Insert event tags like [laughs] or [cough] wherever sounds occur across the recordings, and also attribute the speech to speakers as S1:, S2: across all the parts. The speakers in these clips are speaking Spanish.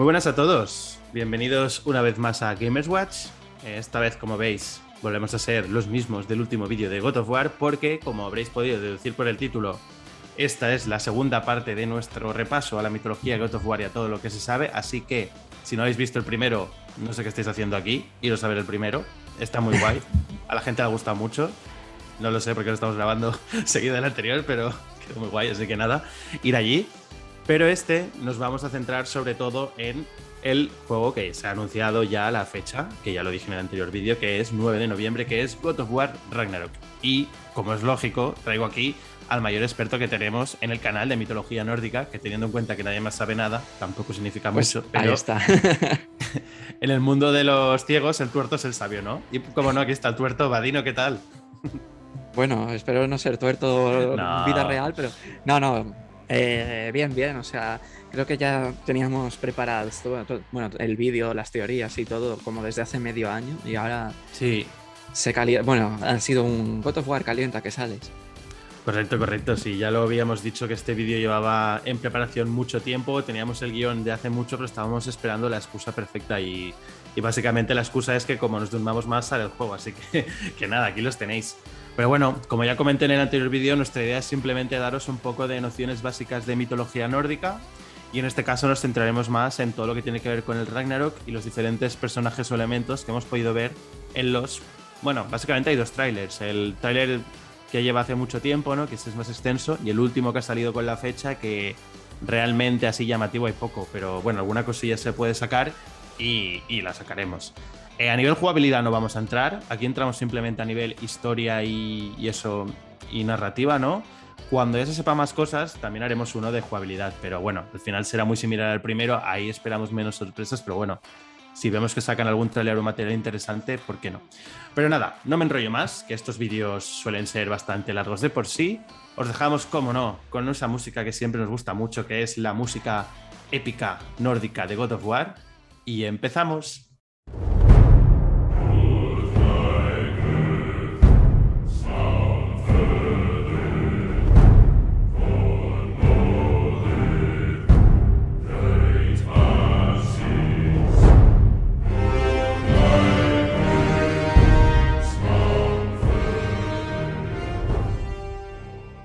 S1: Muy buenas a todos, bienvenidos una vez más a Gamers Watch. Esta vez, como veis, volvemos a ser los mismos del último vídeo de God of War porque, como habréis podido deducir por el título, esta es la segunda parte de nuestro repaso a la mitología God of War y a todo lo que se sabe, así que si no habéis visto el primero, no sé qué estáis haciendo aquí, iros a ver el primero, está muy guay, a la gente le gusta mucho, no lo sé porque lo estamos grabando [laughs] seguido del anterior, pero quedó muy guay, así que nada, ir allí pero este nos vamos a centrar sobre todo en el juego que se ha anunciado ya la fecha, que ya lo dije en el anterior vídeo, que es 9 de noviembre, que es God of War Ragnarok. Y, como es lógico, traigo aquí al mayor experto que tenemos en el canal de mitología nórdica, que teniendo en cuenta que nadie más sabe nada, tampoco significa pues mucho.
S2: Pero ahí está. [laughs]
S1: en el mundo de los ciegos, el tuerto es el sabio, ¿no? Y como no, aquí está el tuerto, Vadino, ¿qué tal?
S2: Bueno, espero no ser tuerto en [laughs] vida real, pero. No, no, eh, bien, bien, o sea, creo que ya teníamos preparados todo, bueno, el vídeo, las teorías y todo como desde hace medio año y ahora
S1: sí.
S2: se calienta, bueno, ha sido un God of War calienta que sales.
S1: Correcto, correcto, sí, ya lo habíamos dicho que este vídeo llevaba en preparación mucho tiempo, teníamos el guion de hace mucho, pero estábamos esperando la excusa perfecta y, y básicamente la excusa es que como nos durmamos más sale el juego, así que, [laughs] que nada, aquí los tenéis. Pero bueno, como ya comenté en el anterior vídeo, nuestra idea es simplemente daros un poco de nociones básicas de mitología nórdica y en este caso nos centraremos más en todo lo que tiene que ver con el Ragnarok y los diferentes personajes o elementos que hemos podido ver en los... Bueno, básicamente hay dos trailers. El trailer que lleva hace mucho tiempo, ¿no? que es más extenso, y el último que ha salido con la fecha, que realmente así llamativo hay poco, pero bueno, alguna cosilla se puede sacar y la sacaremos. Eh, a nivel jugabilidad no vamos a entrar. Aquí entramos simplemente a nivel historia y, eso y narrativa, ¿no? Cuando ya se sepa más cosas, también haremos uno de jugabilidad. Pero bueno, al final será muy similar al primero. Ahí esperamos menos sorpresas, pero bueno, si vemos que sacan algún trailer o material interesante, ¿por qué no? Pero nada, no me enrollo más, que estos vídeos suelen ser bastante largos de por sí. Os dejamos, como no, con esa música que siempre nos gusta mucho, que es la música épica nórdica de God of War. Y empezamos.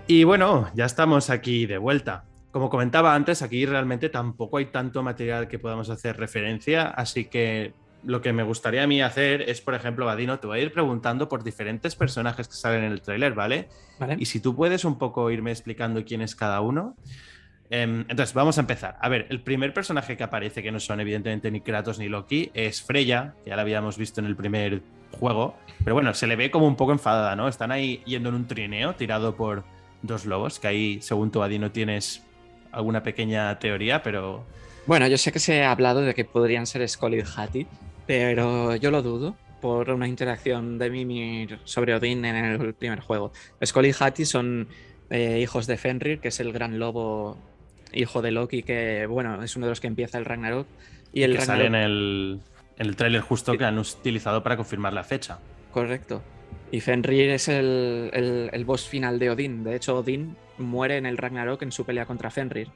S1: Y bueno, ya estamos aquí de vuelta. Como comentaba antes, aquí realmente tampoco hay tanto material que podamos hacer referencia, así que lo que me gustaría a mí hacer es, por ejemplo, Vadino, te voy a ir preguntando por diferentes personajes que salen en el tráiler, ¿vale? ¿vale? Y si tú puedes un poco irme explicando quién es cada uno. Em, entonces, vamos a empezar. A ver, el primer personaje que aparece, que no son evidentemente ni Kratos ni Loki, es Freya, que ya la habíamos visto en el primer juego, pero bueno, se le ve como un poco enfadada, ¿no? Están ahí yendo en un trineo tirado por dos lobos, que ahí, según tu Adino, tienes alguna pequeña teoría, pero...
S2: Bueno, yo sé que se ha hablado de que podrían ser Skoll y Hati, pero yo lo dudo por una interacción de Mimir sobre Odín en el primer juego. Skoll y Hati son eh, hijos de Fenrir, que es el gran lobo hijo de Loki, que bueno, es uno de los que empieza el Ragnarok. Y el
S1: que sale en el, en el tráiler justo que han utilizado para confirmar la fecha.
S2: Correcto. Y Fenrir es el, boss final de Odín. De hecho, Odín muere en el Ragnarok en su pelea contra Fenrir.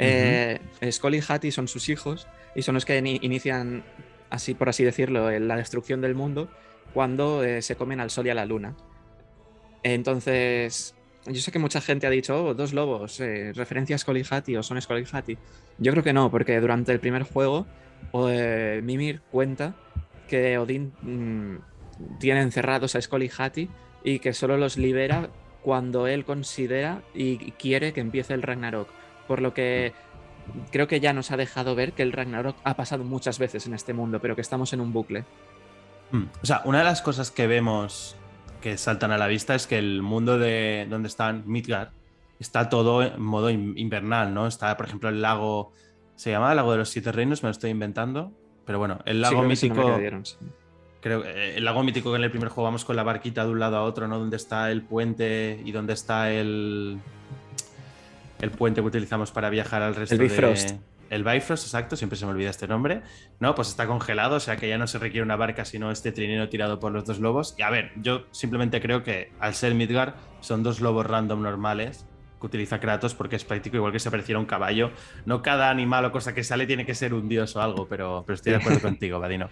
S2: Uh y Hati son sus hijos y son los que inician, así por así decirlo, la destrucción del mundo cuando eh, se comen al sol y a la luna. Entonces, yo sé que mucha gente ha dicho, oh, dos lobos, eh, referencia a Scully Hati o son Scully Hati. Yo creo que no, porque durante el primer juego, Mimir cuenta que Odín mm, tiene encerrados a Scully y Hati y que solo los libera cuando él considera y quiere que empiece el Ragnarok. Por lo que creo que ya nos ha dejado ver que el Ragnarok ha pasado muchas veces en este mundo, pero que estamos en un bucle.
S1: Hmm. O sea, una de las cosas que vemos que saltan a la vista es que el mundo de donde están Midgard está todo en modo invernal, ¿no? Está, por ejemplo, el lago, se llama el lago de los siete reinos, me lo estoy inventando, pero bueno, el lago mítico creo eh, el lago mítico que en el primer juego vamos con la barquita de un lado a otro, ¿no? Donde está el puente y donde está el el puente que utilizamos para viajar al resto
S2: el Bifrost.
S1: El Bifrost, exacto, siempre se me olvida este nombre. No, pues está congelado, o sea que ya no se requiere una barca, sino este trineo tirado por los dos lobos. Y a ver, yo simplemente creo que al ser Midgar son dos lobos random normales que utiliza Kratos porque es práctico, igual que si apareciera un caballo. No cada animal o cosa que sale tiene que ser un dios o algo, pero, pero estoy de acuerdo [laughs] contigo, Vadino.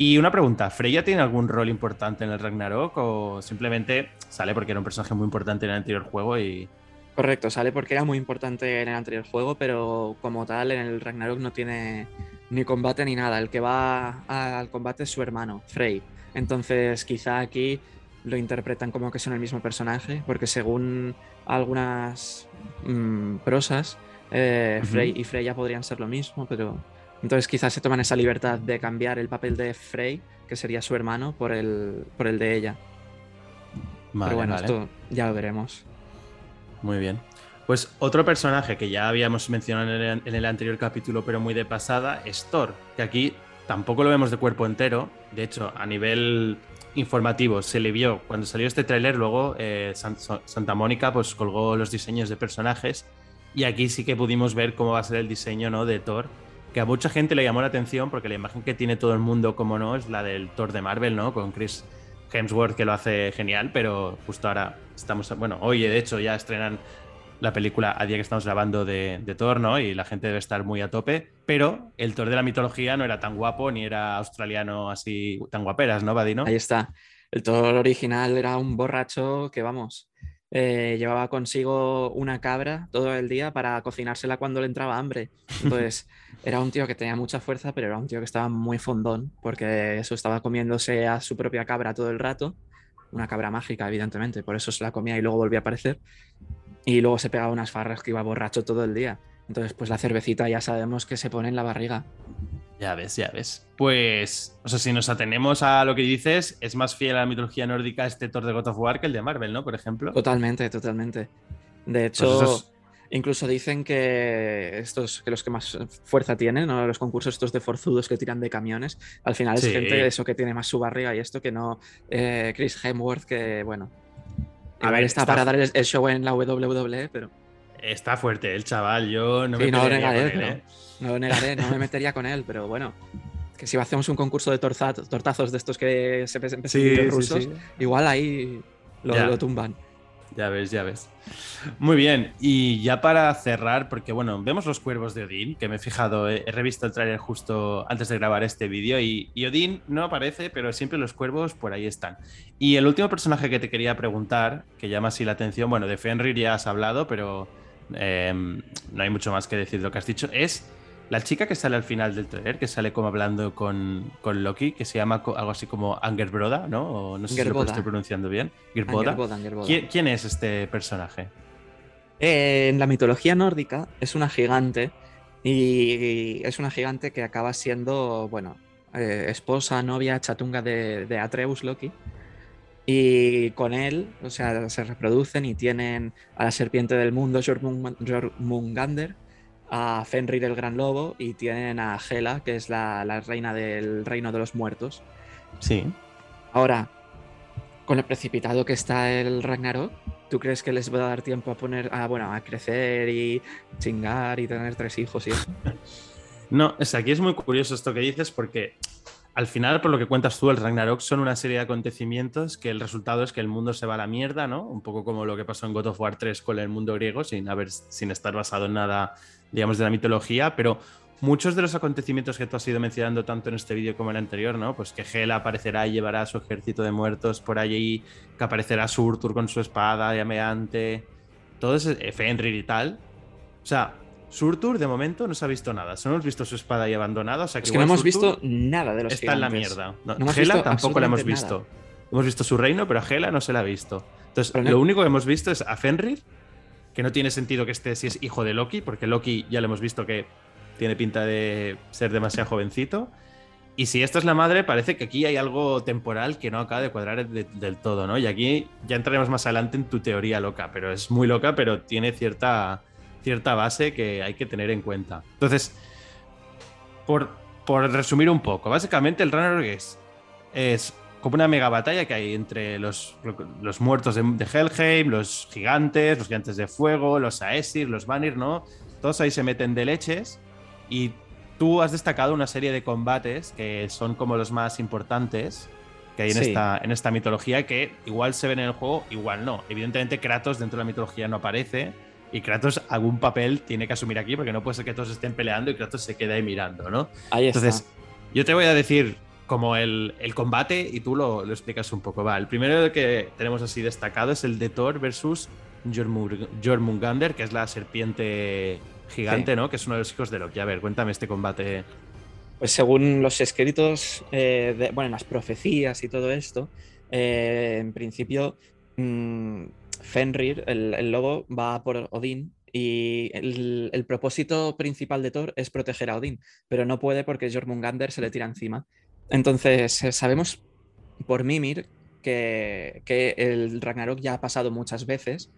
S1: Y una pregunta, ¿Freya tiene algún rol importante en el Ragnarok o simplemente sale porque era un personaje muy importante en el anterior juego y...
S2: Correcto, sale porque era muy importante en el anterior juego, pero como tal en el Ragnarok no tiene ni combate ni nada. El que va al combate es su hermano, Frey. Entonces quizá aquí lo interpretan como que son el mismo personaje, porque según algunas mm, prosas, eh, Frey y Freya podrían ser lo mismo, pero entonces quizás se toman esa libertad de cambiar el papel de Frey, que sería su hermano, por el, por el de ella. pero bueno, esto ya lo veremos.
S1: Muy bien. Pues otro personaje que ya habíamos mencionado en el, anterior capítulo, pero muy de pasada, es Thor, que aquí tampoco lo vemos de cuerpo entero. De hecho, a nivel informativo se le vio cuando salió este tráiler, luego eh, Santa Mónica pues colgó los diseños de personajes y aquí sí que pudimos ver cómo va a ser el diseño ¿no? de Thor, que a mucha gente le llamó la atención porque la imagen que tiene todo el mundo, como no, es la del Thor de Marvel, ¿no? Con Chris Hemsworth que lo hace genial, pero justo ahora estamos, bueno, hoy de hecho ya estrenan la película a día que estamos grabando de, Thor, ¿no? Y la gente debe estar muy a tope, pero el Thor de la mitología no era tan guapo ni era australiano así tan guaperas, ¿no, Vadino?
S2: Ahí está. El Thor original era un borracho que, vamos, eh, llevaba consigo una cabra todo el día para cocinársela cuando le entraba hambre. [laughs] Entonces, era un tío que tenía mucha fuerza, pero era un tío que estaba muy fondón, porque eso estaba comiéndose a su propia cabra todo el rato. Una cabra mágica, evidentemente, por eso se la comía y luego volvía a aparecer y luego se pegaba unas farras que iba borracho todo el día. Entonces, pues la cervecita ya sabemos que se pone en la barriga.
S1: Ya ves, ya ves. Pues, o sea, si nos atenemos a lo que dices, es más fiel a la mitología nórdica este Thor de God of War que el de Marvel, ¿no? Por ejemplo.
S2: Totalmente, totalmente. De pues hecho, incluso dicen que estos, que los que más fuerza tienen, ¿no? los concursos estos de forzudos que tiran de camiones, al final es gente eso que tiene más su barriga y esto que no eh, Chris Hemsworth, que bueno, a ver, está, para dar el, show en la WWE, pero.
S1: Está fuerte el chaval, yo no me
S2: no negaré, ¿eh? No lo negaré, no me metería con él, pero bueno. Que si hacemos un concurso de tortazos de estos que se sí, rusos, igual ahí lo tumban.
S1: Ya ves, ya ves. Muy bien, y ya para cerrar, porque bueno, vemos los cuervos de Odín, que me he fijado, he, revisto el tráiler justo antes de grabar este vídeo, y, Odín no aparece, pero siempre los cuervos por ahí están. Y el último personaje que te quería preguntar, que llama así la atención, bueno, de Fenrir ya has hablado, pero em, no hay mucho más que decir de lo que has dicho, es la chica que sale al final del trailer, que sale como hablando con, con Loki, que se llama algo así como Angerbroda, ¿no? no sé si lo estoy pronunciando bien. Angerboda. ¿Quién, es este personaje?
S2: Eh, en la mitología nórdica es una gigante y es una gigante que acaba siendo, bueno, eh, esposa, novia, chatunga de, Atreus Loki. Y con él, o sea, se reproducen y tienen a la serpiente del mundo, Jormungander, a Fenrir el Gran Lobo y tienen a Hela, que es la, reina del reino de los muertos.
S1: Sí.
S2: Ahora, con el precipitado que está el Ragnarok, ¿tú crees que les va a dar tiempo a poner, a, bueno, a crecer y chingar y tener tres hijos y eso? [laughs]
S1: No, es aquí es muy curioso esto que dices porque al final, por lo que cuentas tú, el Ragnarok son una serie de acontecimientos que el resultado es que el mundo se va a la mierda, ¿no? Un poco como lo que pasó en God of War 3 con el mundo griego, sin, haber, sin estar basado en nada, digamos, de la mitología, pero muchos de los acontecimientos que tú has ido mencionando tanto en este vídeo como en el anterior, ¿no? Pues que Hela aparecerá y llevará su ejército de muertos por allí, que aparecerá Surtur con su espada llameante, todo ese Fenrir y tal. O sea, Surtur, de momento, no se ha visto nada. Solo hemos visto su espada ahí abandonada. O sea,
S2: que, es que no hemos visto nada de los
S1: Está en la mierda. Hela tampoco la hemos visto. Hemos visto su reino, pero a Hela no se la ha visto. Entonces, lo único que hemos visto es a Fenrir, que no tiene sentido que esté si es hijo de Loki, porque Loki ya le hemos visto que tiene pinta de ser demasiado jovencito. Y si esta es la madre, parece que aquí hay algo temporal que no acaba de cuadrar del todo, ¿no? Y aquí ya entraremos más adelante en tu teoría loca, pero es muy loca, pero tiene cierta cierta base que hay que tener en cuenta. Entonces, por, resumir un poco, básicamente el Runner es, es como una mega batalla que hay entre los, los muertos de, Helheim, los gigantes, los gigantes de fuego, los Aesir, los Vanir, ¿no? Todos ahí se meten de leches y tú has destacado una serie de combates que son como los más importantes que hay en, esta, en esta mitología que igual se ven en el juego, igual no. Evidentemente Kratos dentro de la mitología no aparece, y Kratos algún papel tiene que asumir aquí porque no puede ser que todos estén peleando y Kratos se quede ahí mirando, ¿no?
S2: Ahí
S1: Entonces, yo te voy a decir como el, el combate y tú lo, lo, explicas un poco. Va, el primero que tenemos así destacado es el de Thor versus Jormungandr, que es la serpiente gigante, sí. ¿no? Que es uno de los hijos de Loki. A ver, cuéntame este combate.
S2: Pues según los escritos, eh, de, bueno, las profecías y todo esto, eh, en principio mmm, Fenrir, el, el, lobo, va por Odín y el, el, propósito principal de Thor es proteger a Odín, pero no puede porque Jormungandr se le tira encima. Entonces, eh, sabemos por Mimir que, que, el Ragnarok ya ha pasado muchas veces.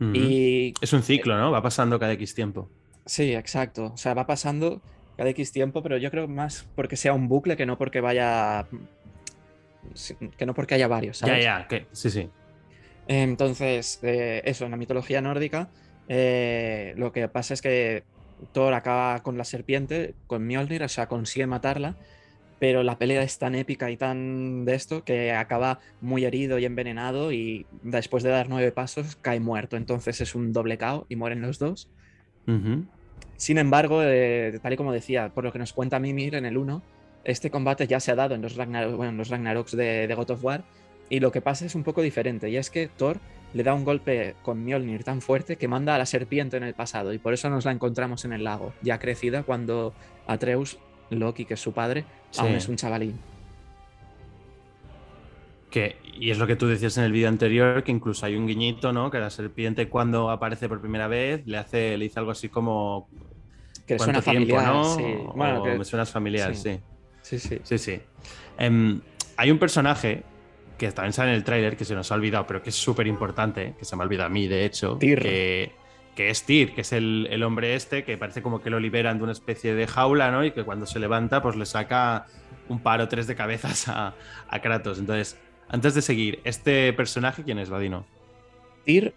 S1: Y,
S2: eh,
S1: es un ciclo, ¿no? Va pasando cada X tiempo.
S2: Sí, exacto. O sea, va pasando cada X tiempo, pero yo creo más porque sea un bucle que no porque vaya. que no porque haya varios. ¿sabes?
S1: Ya, ya, que sí, sí.
S2: Entonces, eh, eso, en la mitología nórdica, eh, lo que pasa es que Thor acaba con la serpiente, con Mjolnir, o sea, consigue matarla, pero la pelea es tan épica y tan de esto que acaba muy herido y envenenado y después de dar nueve pasos cae muerto. Entonces es un doble KO y mueren los dos.
S1: Uh -huh.
S2: Sin embargo, eh, tal y como decía, por lo que nos cuenta Mimir en el 1, este combate ya se ha dado en los, Ragnar bueno, en los Ragnaroks de, de God of War y lo que pasa es un poco diferente y es que Thor le da un golpe con Mjolnir tan fuerte que manda a la serpiente en el pasado y por eso nos la encontramos en el lago, ya crecida cuando Atreus, Loki, que es su padre, sí. aún es un chavalín.
S1: Que, y es lo que tú decías en el vídeo anterior, que incluso hay un guiñito, ¿no? Que la serpiente cuando aparece por primera vez le hace, le dice algo así como...
S2: Que suena tiempo, familiar,
S1: ¿no?
S2: sí.
S1: Bueno, que... me suenas familiar, sí.
S2: Sí, sí.
S1: Sí, sí. Um, hay un personaje que también sale en el tráiler, que se nos ha olvidado, pero que es súper importante, que se me ha olvidado a mí, de hecho, que, que, es Tyr, que es el, el, hombre este, que parece como que lo liberan de una especie de jaula, ¿no? Y que cuando se levanta, pues le saca un par o tres de cabezas a, a Kratos. Entonces, antes de seguir, ¿este personaje quién es, Vadino?
S2: Tyr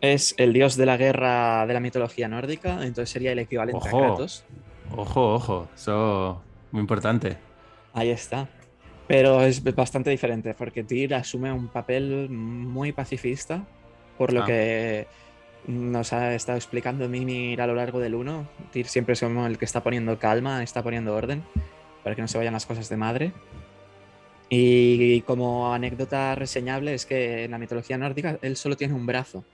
S2: es el dios de la guerra de la mitología nórdica, entonces sería el equivalente
S1: ojo,
S2: a Kratos.
S1: Ojo, ojo, eso muy importante.
S2: Ahí está. Pero es bastante diferente porque Tyr asume un papel muy pacifista, por lo ah. que nos ha estado explicando Mimir a lo largo del 1. Tyr siempre es el que está poniendo calma, está poniendo orden, para que no se vayan las cosas de madre. Y como anécdota reseñable es que en la mitología nórdica él solo tiene un brazo.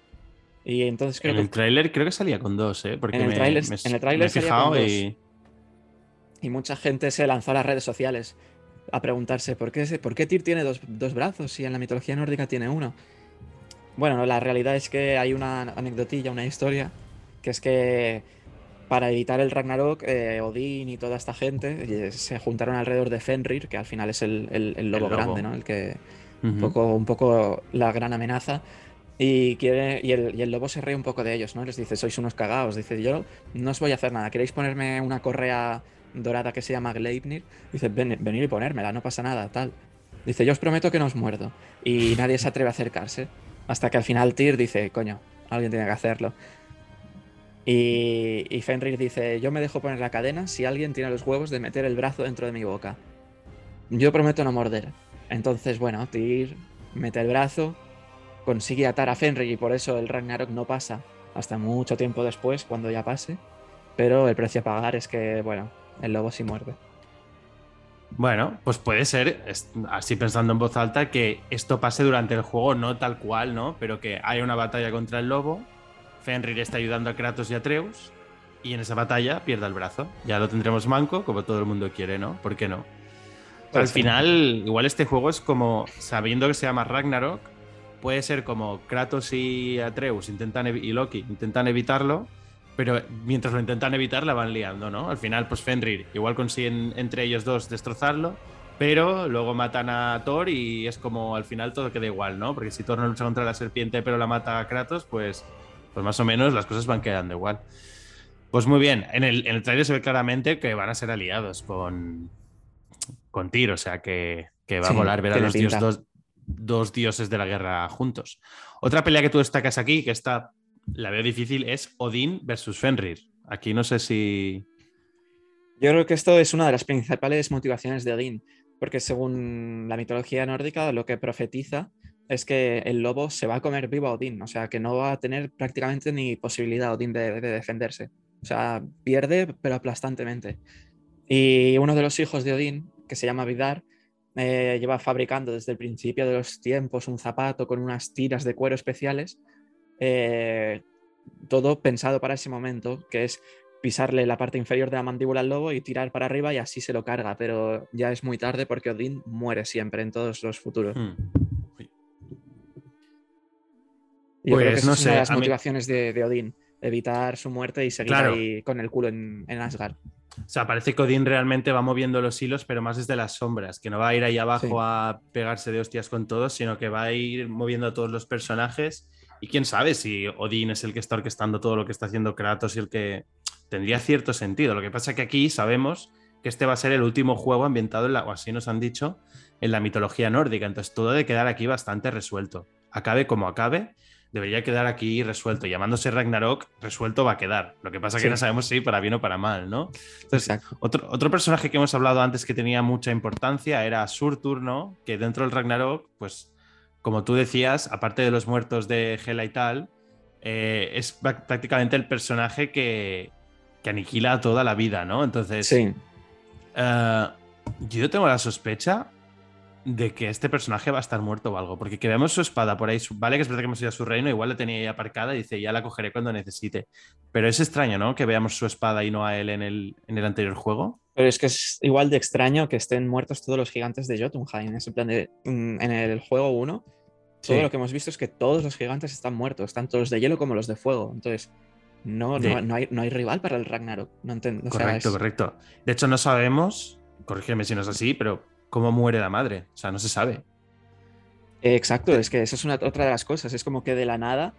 S2: Y entonces creo
S1: en
S2: que...
S1: el tráiler creo que salía con dos, ¿eh? Porque
S2: en el tráiler
S1: me,
S2: en el tráiler salía con dos.
S1: y...
S2: y mucha gente se lanzó a las redes sociales a preguntarse por qué, por qué Tyr tiene dos, dos, brazos si en la mitología nórdica tiene uno. Bueno, la realidad es que hay una anecdotilla, una historia, que es que para evitar el Ragnarok, eh, Odín y toda esta gente eh, se juntaron alrededor de Fenrir, que al final es el, el, el, lobo,
S1: el lobo,
S2: grande, ¿no? El que uh -huh. un, poco, un poco la gran amenaza. Y, quiere, y el, y, el, lobo se ríe un poco de ellos, ¿no? Les dice, sois unos cagados. Dice, yo no os voy a hacer nada. ¿Queréis ponerme una correa dorada que se llama Gleipnir. Dice, Ven, venir y ponérmela, no pasa nada, tal. Dice, yo os prometo que no os muerdo. Y nadie se atreve a acercarse. Hasta que al final Tyr dice, coño, alguien tiene que hacerlo. Y, y, Fenrir dice, yo me dejo poner la cadena si alguien tiene los huevos de meter el brazo dentro de mi boca. Yo prometo no morder. Entonces, bueno, Tyr mete el brazo, consigue atar a Fenrir y por eso el Ragnarok no pasa hasta mucho tiempo después, cuando ya pase. Pero el precio a pagar es que, bueno, el lobo sí muerde.
S1: Bueno, pues puede ser, así pensando en voz alta, que esto pase durante el juego, no tal cual, ¿no? Pero que haya una batalla contra el lobo, Fenrir está ayudando a Kratos y a Atreus, y en esa batalla pierda el brazo. Ya lo tendremos manco, como todo el mundo quiere, ¿no? ¿Por qué no? Pues Al final, igual este juego es como, sabiendo que se llama Ragnarok, puede ser como Kratos y Atreus intentan y Loki intentan evitarlo, pero mientras lo intentan evitar la van liando, ¿no? Al final, pues Fenrir igual consiguen entre ellos dos destrozarlo, pero luego matan a Thor y es como al final todo queda igual, ¿no? Porque si Thor no lucha contra la serpiente pero la mata a Kratos, pues, pues más o menos las cosas van quedando igual. Pues muy bien, en el, en el trailer se ve claramente que van a ser aliados con, con Tyr, o sea que, que va sí, a volar ver a los dios, dos, dos dioses de la guerra juntos. Otra pelea que tú destacas aquí, que está la veo difícil, es Odín versus Fenrir. Aquí no sé si.
S2: Yo creo que esto es una de las principales motivaciones de Odín, porque según la mitología nórdica, lo que profetiza es que el lobo se va a comer vivo a Odín, o sea que no va a tener prácticamente ni posibilidad Odín de, defenderse. O sea, pierde, pero aplastantemente. Y uno de los hijos de Odín, que se llama Vidar, eh, lleva fabricando desde el principio de los tiempos un zapato con unas tiras de cuero especiales, eh, todo pensado para ese momento, que es pisarle la parte inferior de la mandíbula al lobo y tirar para arriba y así se lo carga, pero ya es muy tarde porque Odín muere siempre en todos los futuros. Hmm. pues no sé, las motivaciones de, Odín, evitar su muerte y seguir ahí con el culo en, Asgard.
S1: O sea, parece que Odín realmente va moviendo los hilos, pero más desde las sombras, que no va a ir ahí abajo a pegarse de hostias con todos, sino que va a ir moviendo a todos los personajes. Y quién sabe si Odín es el que está orquestando todo lo que está haciendo Kratos y el que tendría cierto sentido. Lo que pasa es que aquí sabemos que este va a ser el último juego ambientado, en la, o así nos han dicho, en la mitología nórdica. Entonces todo debe quedar aquí bastante resuelto. Acabe como acabe, debería quedar aquí resuelto. Llamándose Ragnarok, resuelto va a quedar. Lo que pasa es que no sabemos si para bien o para mal, ¿no? Entonces, otro, otro, personaje que hemos hablado antes que tenía mucha importancia era Surtur, ¿no? Que dentro del Ragnarok, pues, como tú decías, aparte de los muertos de Hela y tal, eh, es prácticamente el personaje que, que aniquila toda la vida, ¿no? Entonces,
S2: sí.
S1: Eh, yo tengo la sospecha de que este personaje va a estar muerto o algo, porque que veamos su espada por ahí, vale que es verdad que hemos ido a su reino, igual la tenía ahí aparcada y dice, ya la cogeré cuando necesite. Pero es extraño, ¿no? Que veamos su espada y no a él en el, en el anterior juego.
S2: Pero es que es igual de extraño que estén muertos todos los gigantes de Jotunheim. En, plan de, mm, en el juego 1, todo lo que hemos visto es que todos los gigantes están muertos, tanto los de hielo como los de fuego. Entonces, no, no, hay, no hay rival para el Ragnarok. No entiendo.
S1: Correcto, correcto. De hecho, no sabemos, corrígeme si no es así, pero cómo muere la madre. O sea, no se sabe.
S2: Exacto, es que esa es una, otra de las cosas. Es como que de la nada.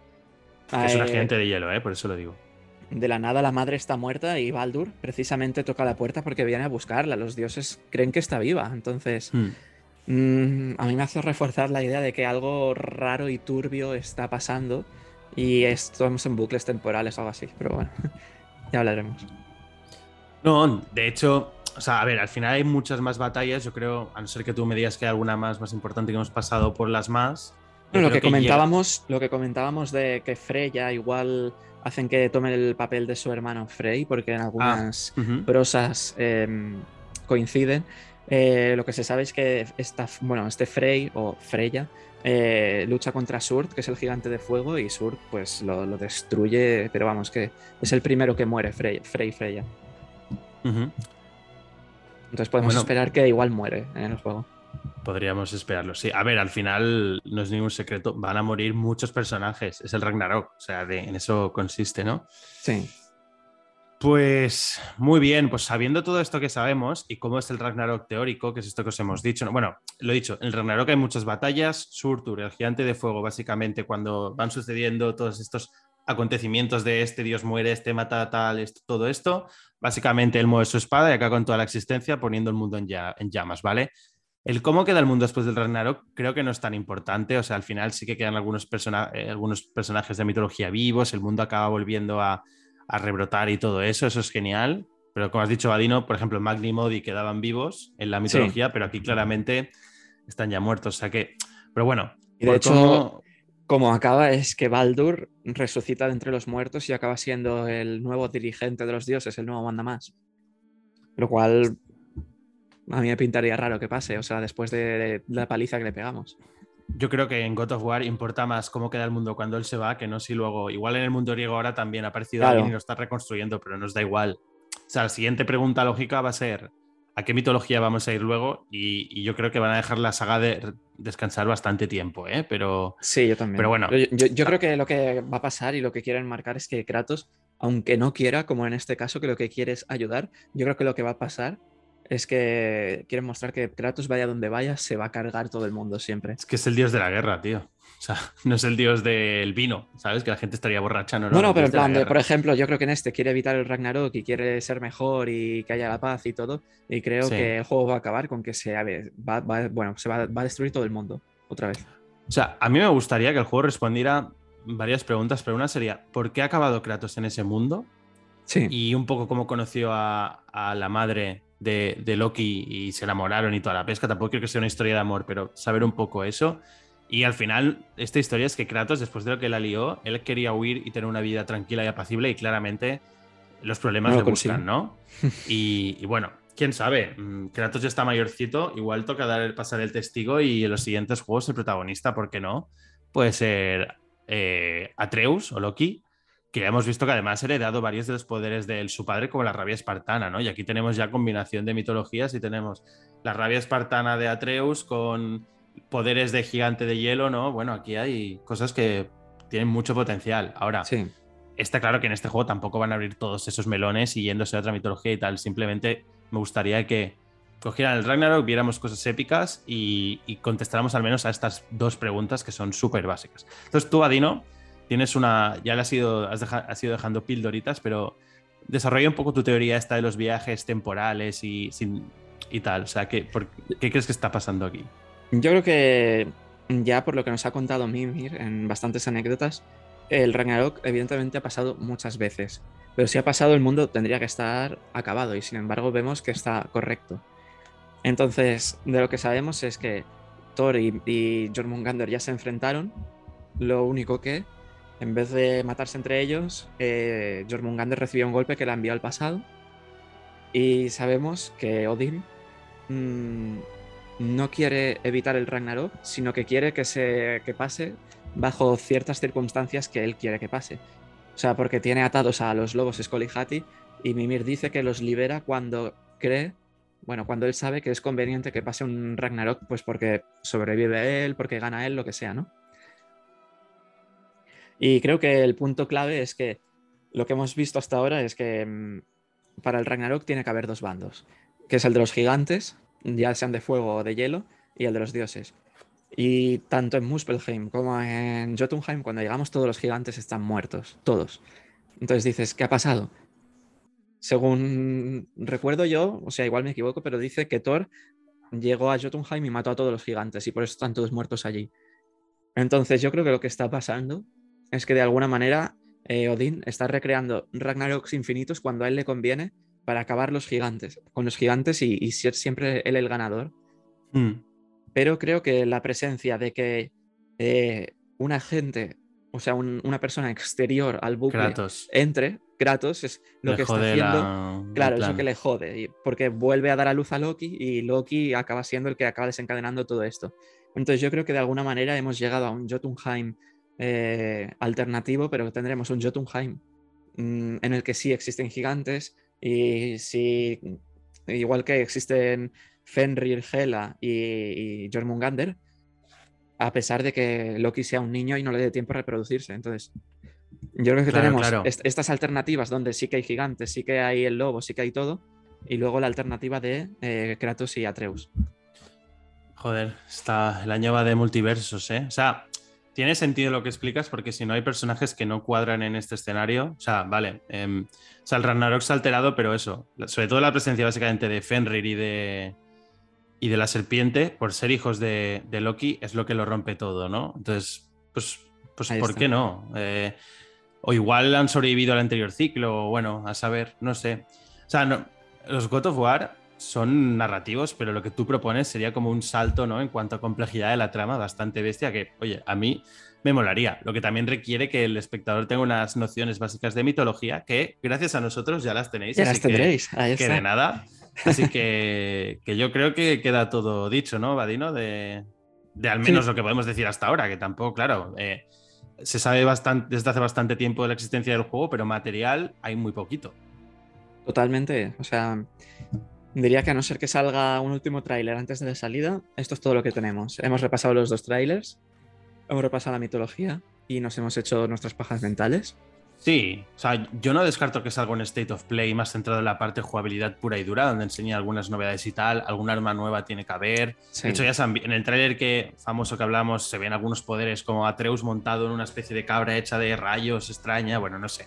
S1: Es una gigante de hielo, ¿eh? por eso lo digo.
S2: De la nada la madre está muerta y Baldur precisamente toca la puerta porque viene a buscarla. Los dioses creen que está viva. Entonces, hmm. Mm, a mí me hace reforzar la idea de que algo raro y turbio está pasando y estamos en bucles temporales o algo así, pero bueno, [laughs] ya hablaremos.
S1: No, de hecho, o sea, a ver, al final hay muchas más batallas, yo creo, a no ser que tú me digas que hay alguna más más importante que hemos pasado por las más.
S2: lo que, comentábamos, lo que comentábamos de que Freya igual hacen que tome el papel de su hermano Frey, porque en algunas ah, prosas em, coinciden. Eh, lo que se sabe es que esta, bueno, este Frey o Freya eh, lucha contra Surd, que es el gigante de fuego, y Surd pues lo, destruye, pero vamos, que es el primero que muere, Frey, Frey Freya. Entonces podemos esperar que igual muere en el juego.
S1: Podríamos esperarlo, sí. A ver, al final no es ningún secreto, van a morir muchos personajes, es el Ragnarok, o sea, en eso consiste, ¿no?
S2: Sí.
S1: Pues muy bien, pues sabiendo todo esto que sabemos y cómo es el Ragnarok teórico, que es esto que os hemos dicho, bueno, lo he dicho, en el Ragnarok hay muchas batallas, Surtur, el gigante de fuego, básicamente cuando van sucediendo todos estos acontecimientos de este dios muere, este mata tal, todo esto, básicamente él mueve su espada y acá con toda la existencia poniendo el mundo en, llamas, ¿vale? El cómo queda el mundo después del Ragnarok creo que no es tan importante, o sea, al final sí que quedan algunos, eh, algunos personajes de mitología vivos, el mundo acaba volviendo a a rebrotar y todo eso, eso es genial. Pero como has dicho, Vadino, por ejemplo, Magni y Modi quedaban vivos en la mitología, pero aquí claramente están ya muertos. O sea que, pero bueno.
S2: Y de hecho, como acaba es que Baldur resucita de entre los muertos y acaba siendo el nuevo dirigente de los dioses, el nuevo manda más. Lo cual a mí me pintaría raro que pase, o sea, después de la paliza que le pegamos
S1: yo creo que en God of War importa más cómo queda el mundo cuando él se va que no si luego. Igual en el mundo griego ahora también ha aparecido alguien y lo está reconstruyendo, pero nos da igual. O sea, la siguiente pregunta lógica va a ser: ¿a qué mitología vamos a ir luego? Y, yo creo que van a dejar la saga de descansar bastante tiempo, ¿eh? Pero.
S2: Sí, yo también.
S1: Pero bueno.
S2: Yo, creo que lo que va a pasar y lo que quieren marcar es que Kratos, aunque no quiera, como en este caso, que lo que quiere es ayudar, yo creo que lo que va a pasar es que quieren mostrar que Kratos vaya donde vaya, se va a cargar todo el mundo siempre.
S1: Es que es el dios de la guerra, tío. O sea, [laughs] no es el dios del vino, ¿sabes? Que la gente estaría borracha,
S2: ¿no? No, no, pero en plan, por ejemplo, yo creo que en este quiere evitar el Ragnarok y quiere ser mejor y que haya la paz y todo. Y creo que el juego va a acabar con que se, va, bueno, se va, a destruir todo el mundo otra vez.
S1: O sea, a mí me gustaría que el juego respondiera varias preguntas, pero una sería, ¿por qué ha acabado Kratos en ese mundo?
S2: Sí.
S1: Y un poco cómo conoció a, a la madre de, Loki y se enamoraron y toda la pesca. Tampoco creo que sea una historia de amor, pero saber un poco eso. Y al final, esta historia es que Kratos, después de lo que la lió, él quería huir y tener una vida tranquila y apacible y claramente los problemas le buscan, ¿no? [laughs] Y, bueno, quién sabe, mm, Kratos ya está mayorcito, igual toca dar, pasar el testigo y en los siguientes juegos el protagonista, ¿por qué no? Puede ser eh, Atreus o Loki, que ya hemos visto que además ha heredado varios de los poderes de su padre, como la rabia espartana, ¿no? Y aquí tenemos ya combinación de mitologías y tenemos la rabia espartana de Atreus con poderes de gigante de hielo, ¿no? Bueno, aquí hay cosas que tienen mucho potencial. Ahora, sí. está claro que en este juego tampoco van a abrir todos esos melones y yéndose a otra mitología y tal. Simplemente me gustaría que cogieran el Ragnarok, viéramos cosas épicas y, contestáramos al menos a estas dos preguntas que son súper básicas. Entonces tú, Adino, tienes una, ya le has ido, has, ido dejando pildoritas, pero desarrolla un poco tu teoría esta de los viajes temporales y, y tal. O sea, ¿qué, ¿qué crees que está pasando aquí?
S2: Yo creo que ya por lo que nos ha contado Mimir en bastantes anécdotas, el Ragnarok evidentemente ha pasado muchas veces. Pero si ha pasado, el mundo tendría que estar acabado y sin embargo vemos que está correcto. Entonces, de lo que sabemos es que Thor y, y ya se enfrentaron. Lo único que, en vez de matarse entre ellos, eh, Jormungandr recibió un golpe que la envió al pasado. Y sabemos que Odin mm, no quiere evitar el Ragnarok, sino que quiere que, se, que pase bajo ciertas circunstancias que él quiere que pase. O sea, porque tiene atados a los lobos Hati y Mimir dice que los libera cuando cree, bueno, cuando él sabe que es conveniente que pase un Ragnarok, pues porque sobrevive él, porque gana él, lo que sea, ¿no? Y creo que el punto clave es que lo que hemos visto hasta ahora es que mm, para el Ragnarok tiene que haber dos bandos, que es el de los gigantes, ya sean de fuego o de hielo, y el de los dioses. Y tanto en Muspelheim como en Jotunheim, cuando llegamos, todos los gigantes están muertos, todos. Entonces dices, ¿qué ha pasado? Según recuerdo yo, o sea, igual me equivoco, pero dice que Thor llegó a Jotunheim y mató a todos los gigantes y por eso están todos muertos allí. Entonces yo creo que lo que está pasando es que de alguna manera eh, Odín está recreando Ragnaroks infinitos cuando a él le conviene para acabar los gigantes, con los gigantes y, ser siempre él el ganador. Hmm. Pero creo que la presencia de que eh, un agente, o sea, una persona exterior al bucle entre, Kratos, es lo que está haciendo. claro, es lo que le jode, porque vuelve a dar a luz a Loki y Loki acaba siendo el que acaba desencadenando todo esto. Entonces yo creo que de alguna manera hemos llegado a un Jotunheim eh, alternativo, pero tendremos un Jotunheim mm, en el que sí existen gigantes, y si, igual que existen Fenrir, Hela y, y Jormungandr, a pesar de que Loki sea un niño y no le dé tiempo a reproducirse. Entonces, yo creo que tenemos estas alternativas donde sí que hay gigantes, sí que hay el lobo, sí que hay todo, y luego la alternativa de eh, Kratos y Atreus.
S1: Joder, está, el año va de multiversos, ¿eh? O sea, tiene sentido lo que explicas porque si no hay personajes que no cuadran en este escenario, o sea, vale, em, o sea, el Ragnarok se ha alterado, pero eso, sobre todo la presencia básicamente de Fenrir y de, y de la serpiente, por ser hijos de, Loki, es lo que lo rompe todo, ¿no? Entonces, pues, pues ¿por qué no? Eh, o igual han sobrevivido al anterior ciclo, o bueno, a saber, no sé. O sea, no, los God of War son narrativos, pero lo que tú propones sería como un salto, ¿no? En cuanto a complejidad de la trama, bastante bestia, que, oye, a mí me molaría. Lo que también requiere que el espectador tenga unas nociones básicas de mitología, que gracias a nosotros ya las tenéis.
S2: Ya las tendréis,
S1: que, que de nada. Así que, que, yo creo que queda todo dicho, ¿no, Vadino? De, de al menos lo que podemos decir hasta ahora, que tampoco, claro. Eh, se sabe bastante, desde hace bastante tiempo de la existencia del juego, pero material hay muy poquito.
S2: Totalmente. O sea, Diría que a no ser que salga un último tráiler antes de la salida, esto es todo lo que tenemos. Hemos repasado los dos tráilers, hemos repasado la mitología y nos hemos hecho nuestras pajas mentales.
S1: Sí, o sea, yo no descarto que salga un State of Play más centrado en la parte de jugabilidad pura y dura, donde enseña algunas novedades y tal, alguna arma nueva tiene que haber. De hecho, ya en el tráiler que famoso que hablamos se ven algunos poderes como Atreus montado en una especie de cabra hecha de rayos extraña, bueno, no sé.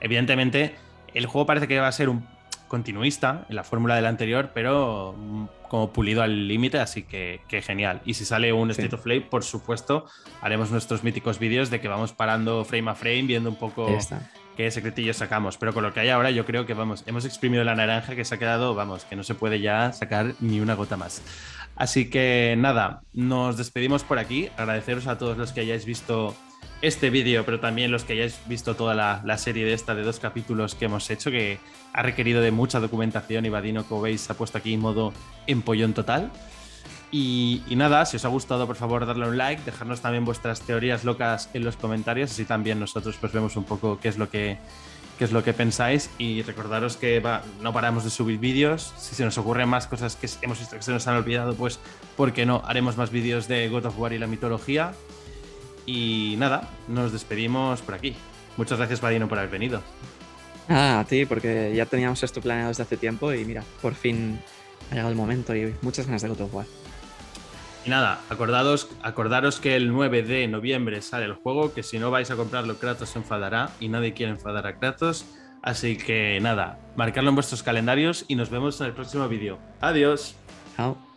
S1: Evidentemente, el juego parece que va a ser un continuista en la fórmula del anterior, pero mm, como pulido al límite, así que, genial. Y si sale un State of Play, por supuesto, haremos nuestros míticos vídeos de que vamos parando frame a frame, viendo un poco qué secretillos sacamos. Pero con lo que hay ahora, yo creo que vamos, hemos exprimido la naranja que se ha quedado, vamos, que no se puede ya sacar ni una gota más. Así que nada, nos despedimos por aquí. Agradeceros a todos los que hayáis visto este vídeo, pero también los que hayáis visto toda la, serie de esta de dos capítulos que hemos hecho, que ha requerido de mucha documentación y Vadino, como veis, ha puesto aquí modo empollón total. Y, nada, si os ha gustado, por favor, darle un like, dejarnos también vuestras teorías locas en los comentarios, así también nosotros pues vemos un poco qué es lo que, qué es lo que pensáis y recordaros que no paramos de subir vídeos, si se nos ocurren más cosas que hemos visto que se nos han olvidado, pues, ¿por qué no? Haremos más vídeos de God of War y la mitología. Y nada, nos despedimos por aquí. Muchas gracias, Vadino, por haber venido.
S2: Ah, a ti, porque ya teníamos esto planeado desde hace tiempo y mira, por fin ha llegado el momento y muchas ganas de God of War.
S1: Y nada, acordados, acordaros que el 9 de noviembre sale el juego, que si no vais a comprarlo, Kratos se enfadará y nadie quiere enfadar a Kratos. Así que nada, marcarlo en vuestros calendarios y nos vemos en el próximo vídeo. Adiós.
S2: Chao.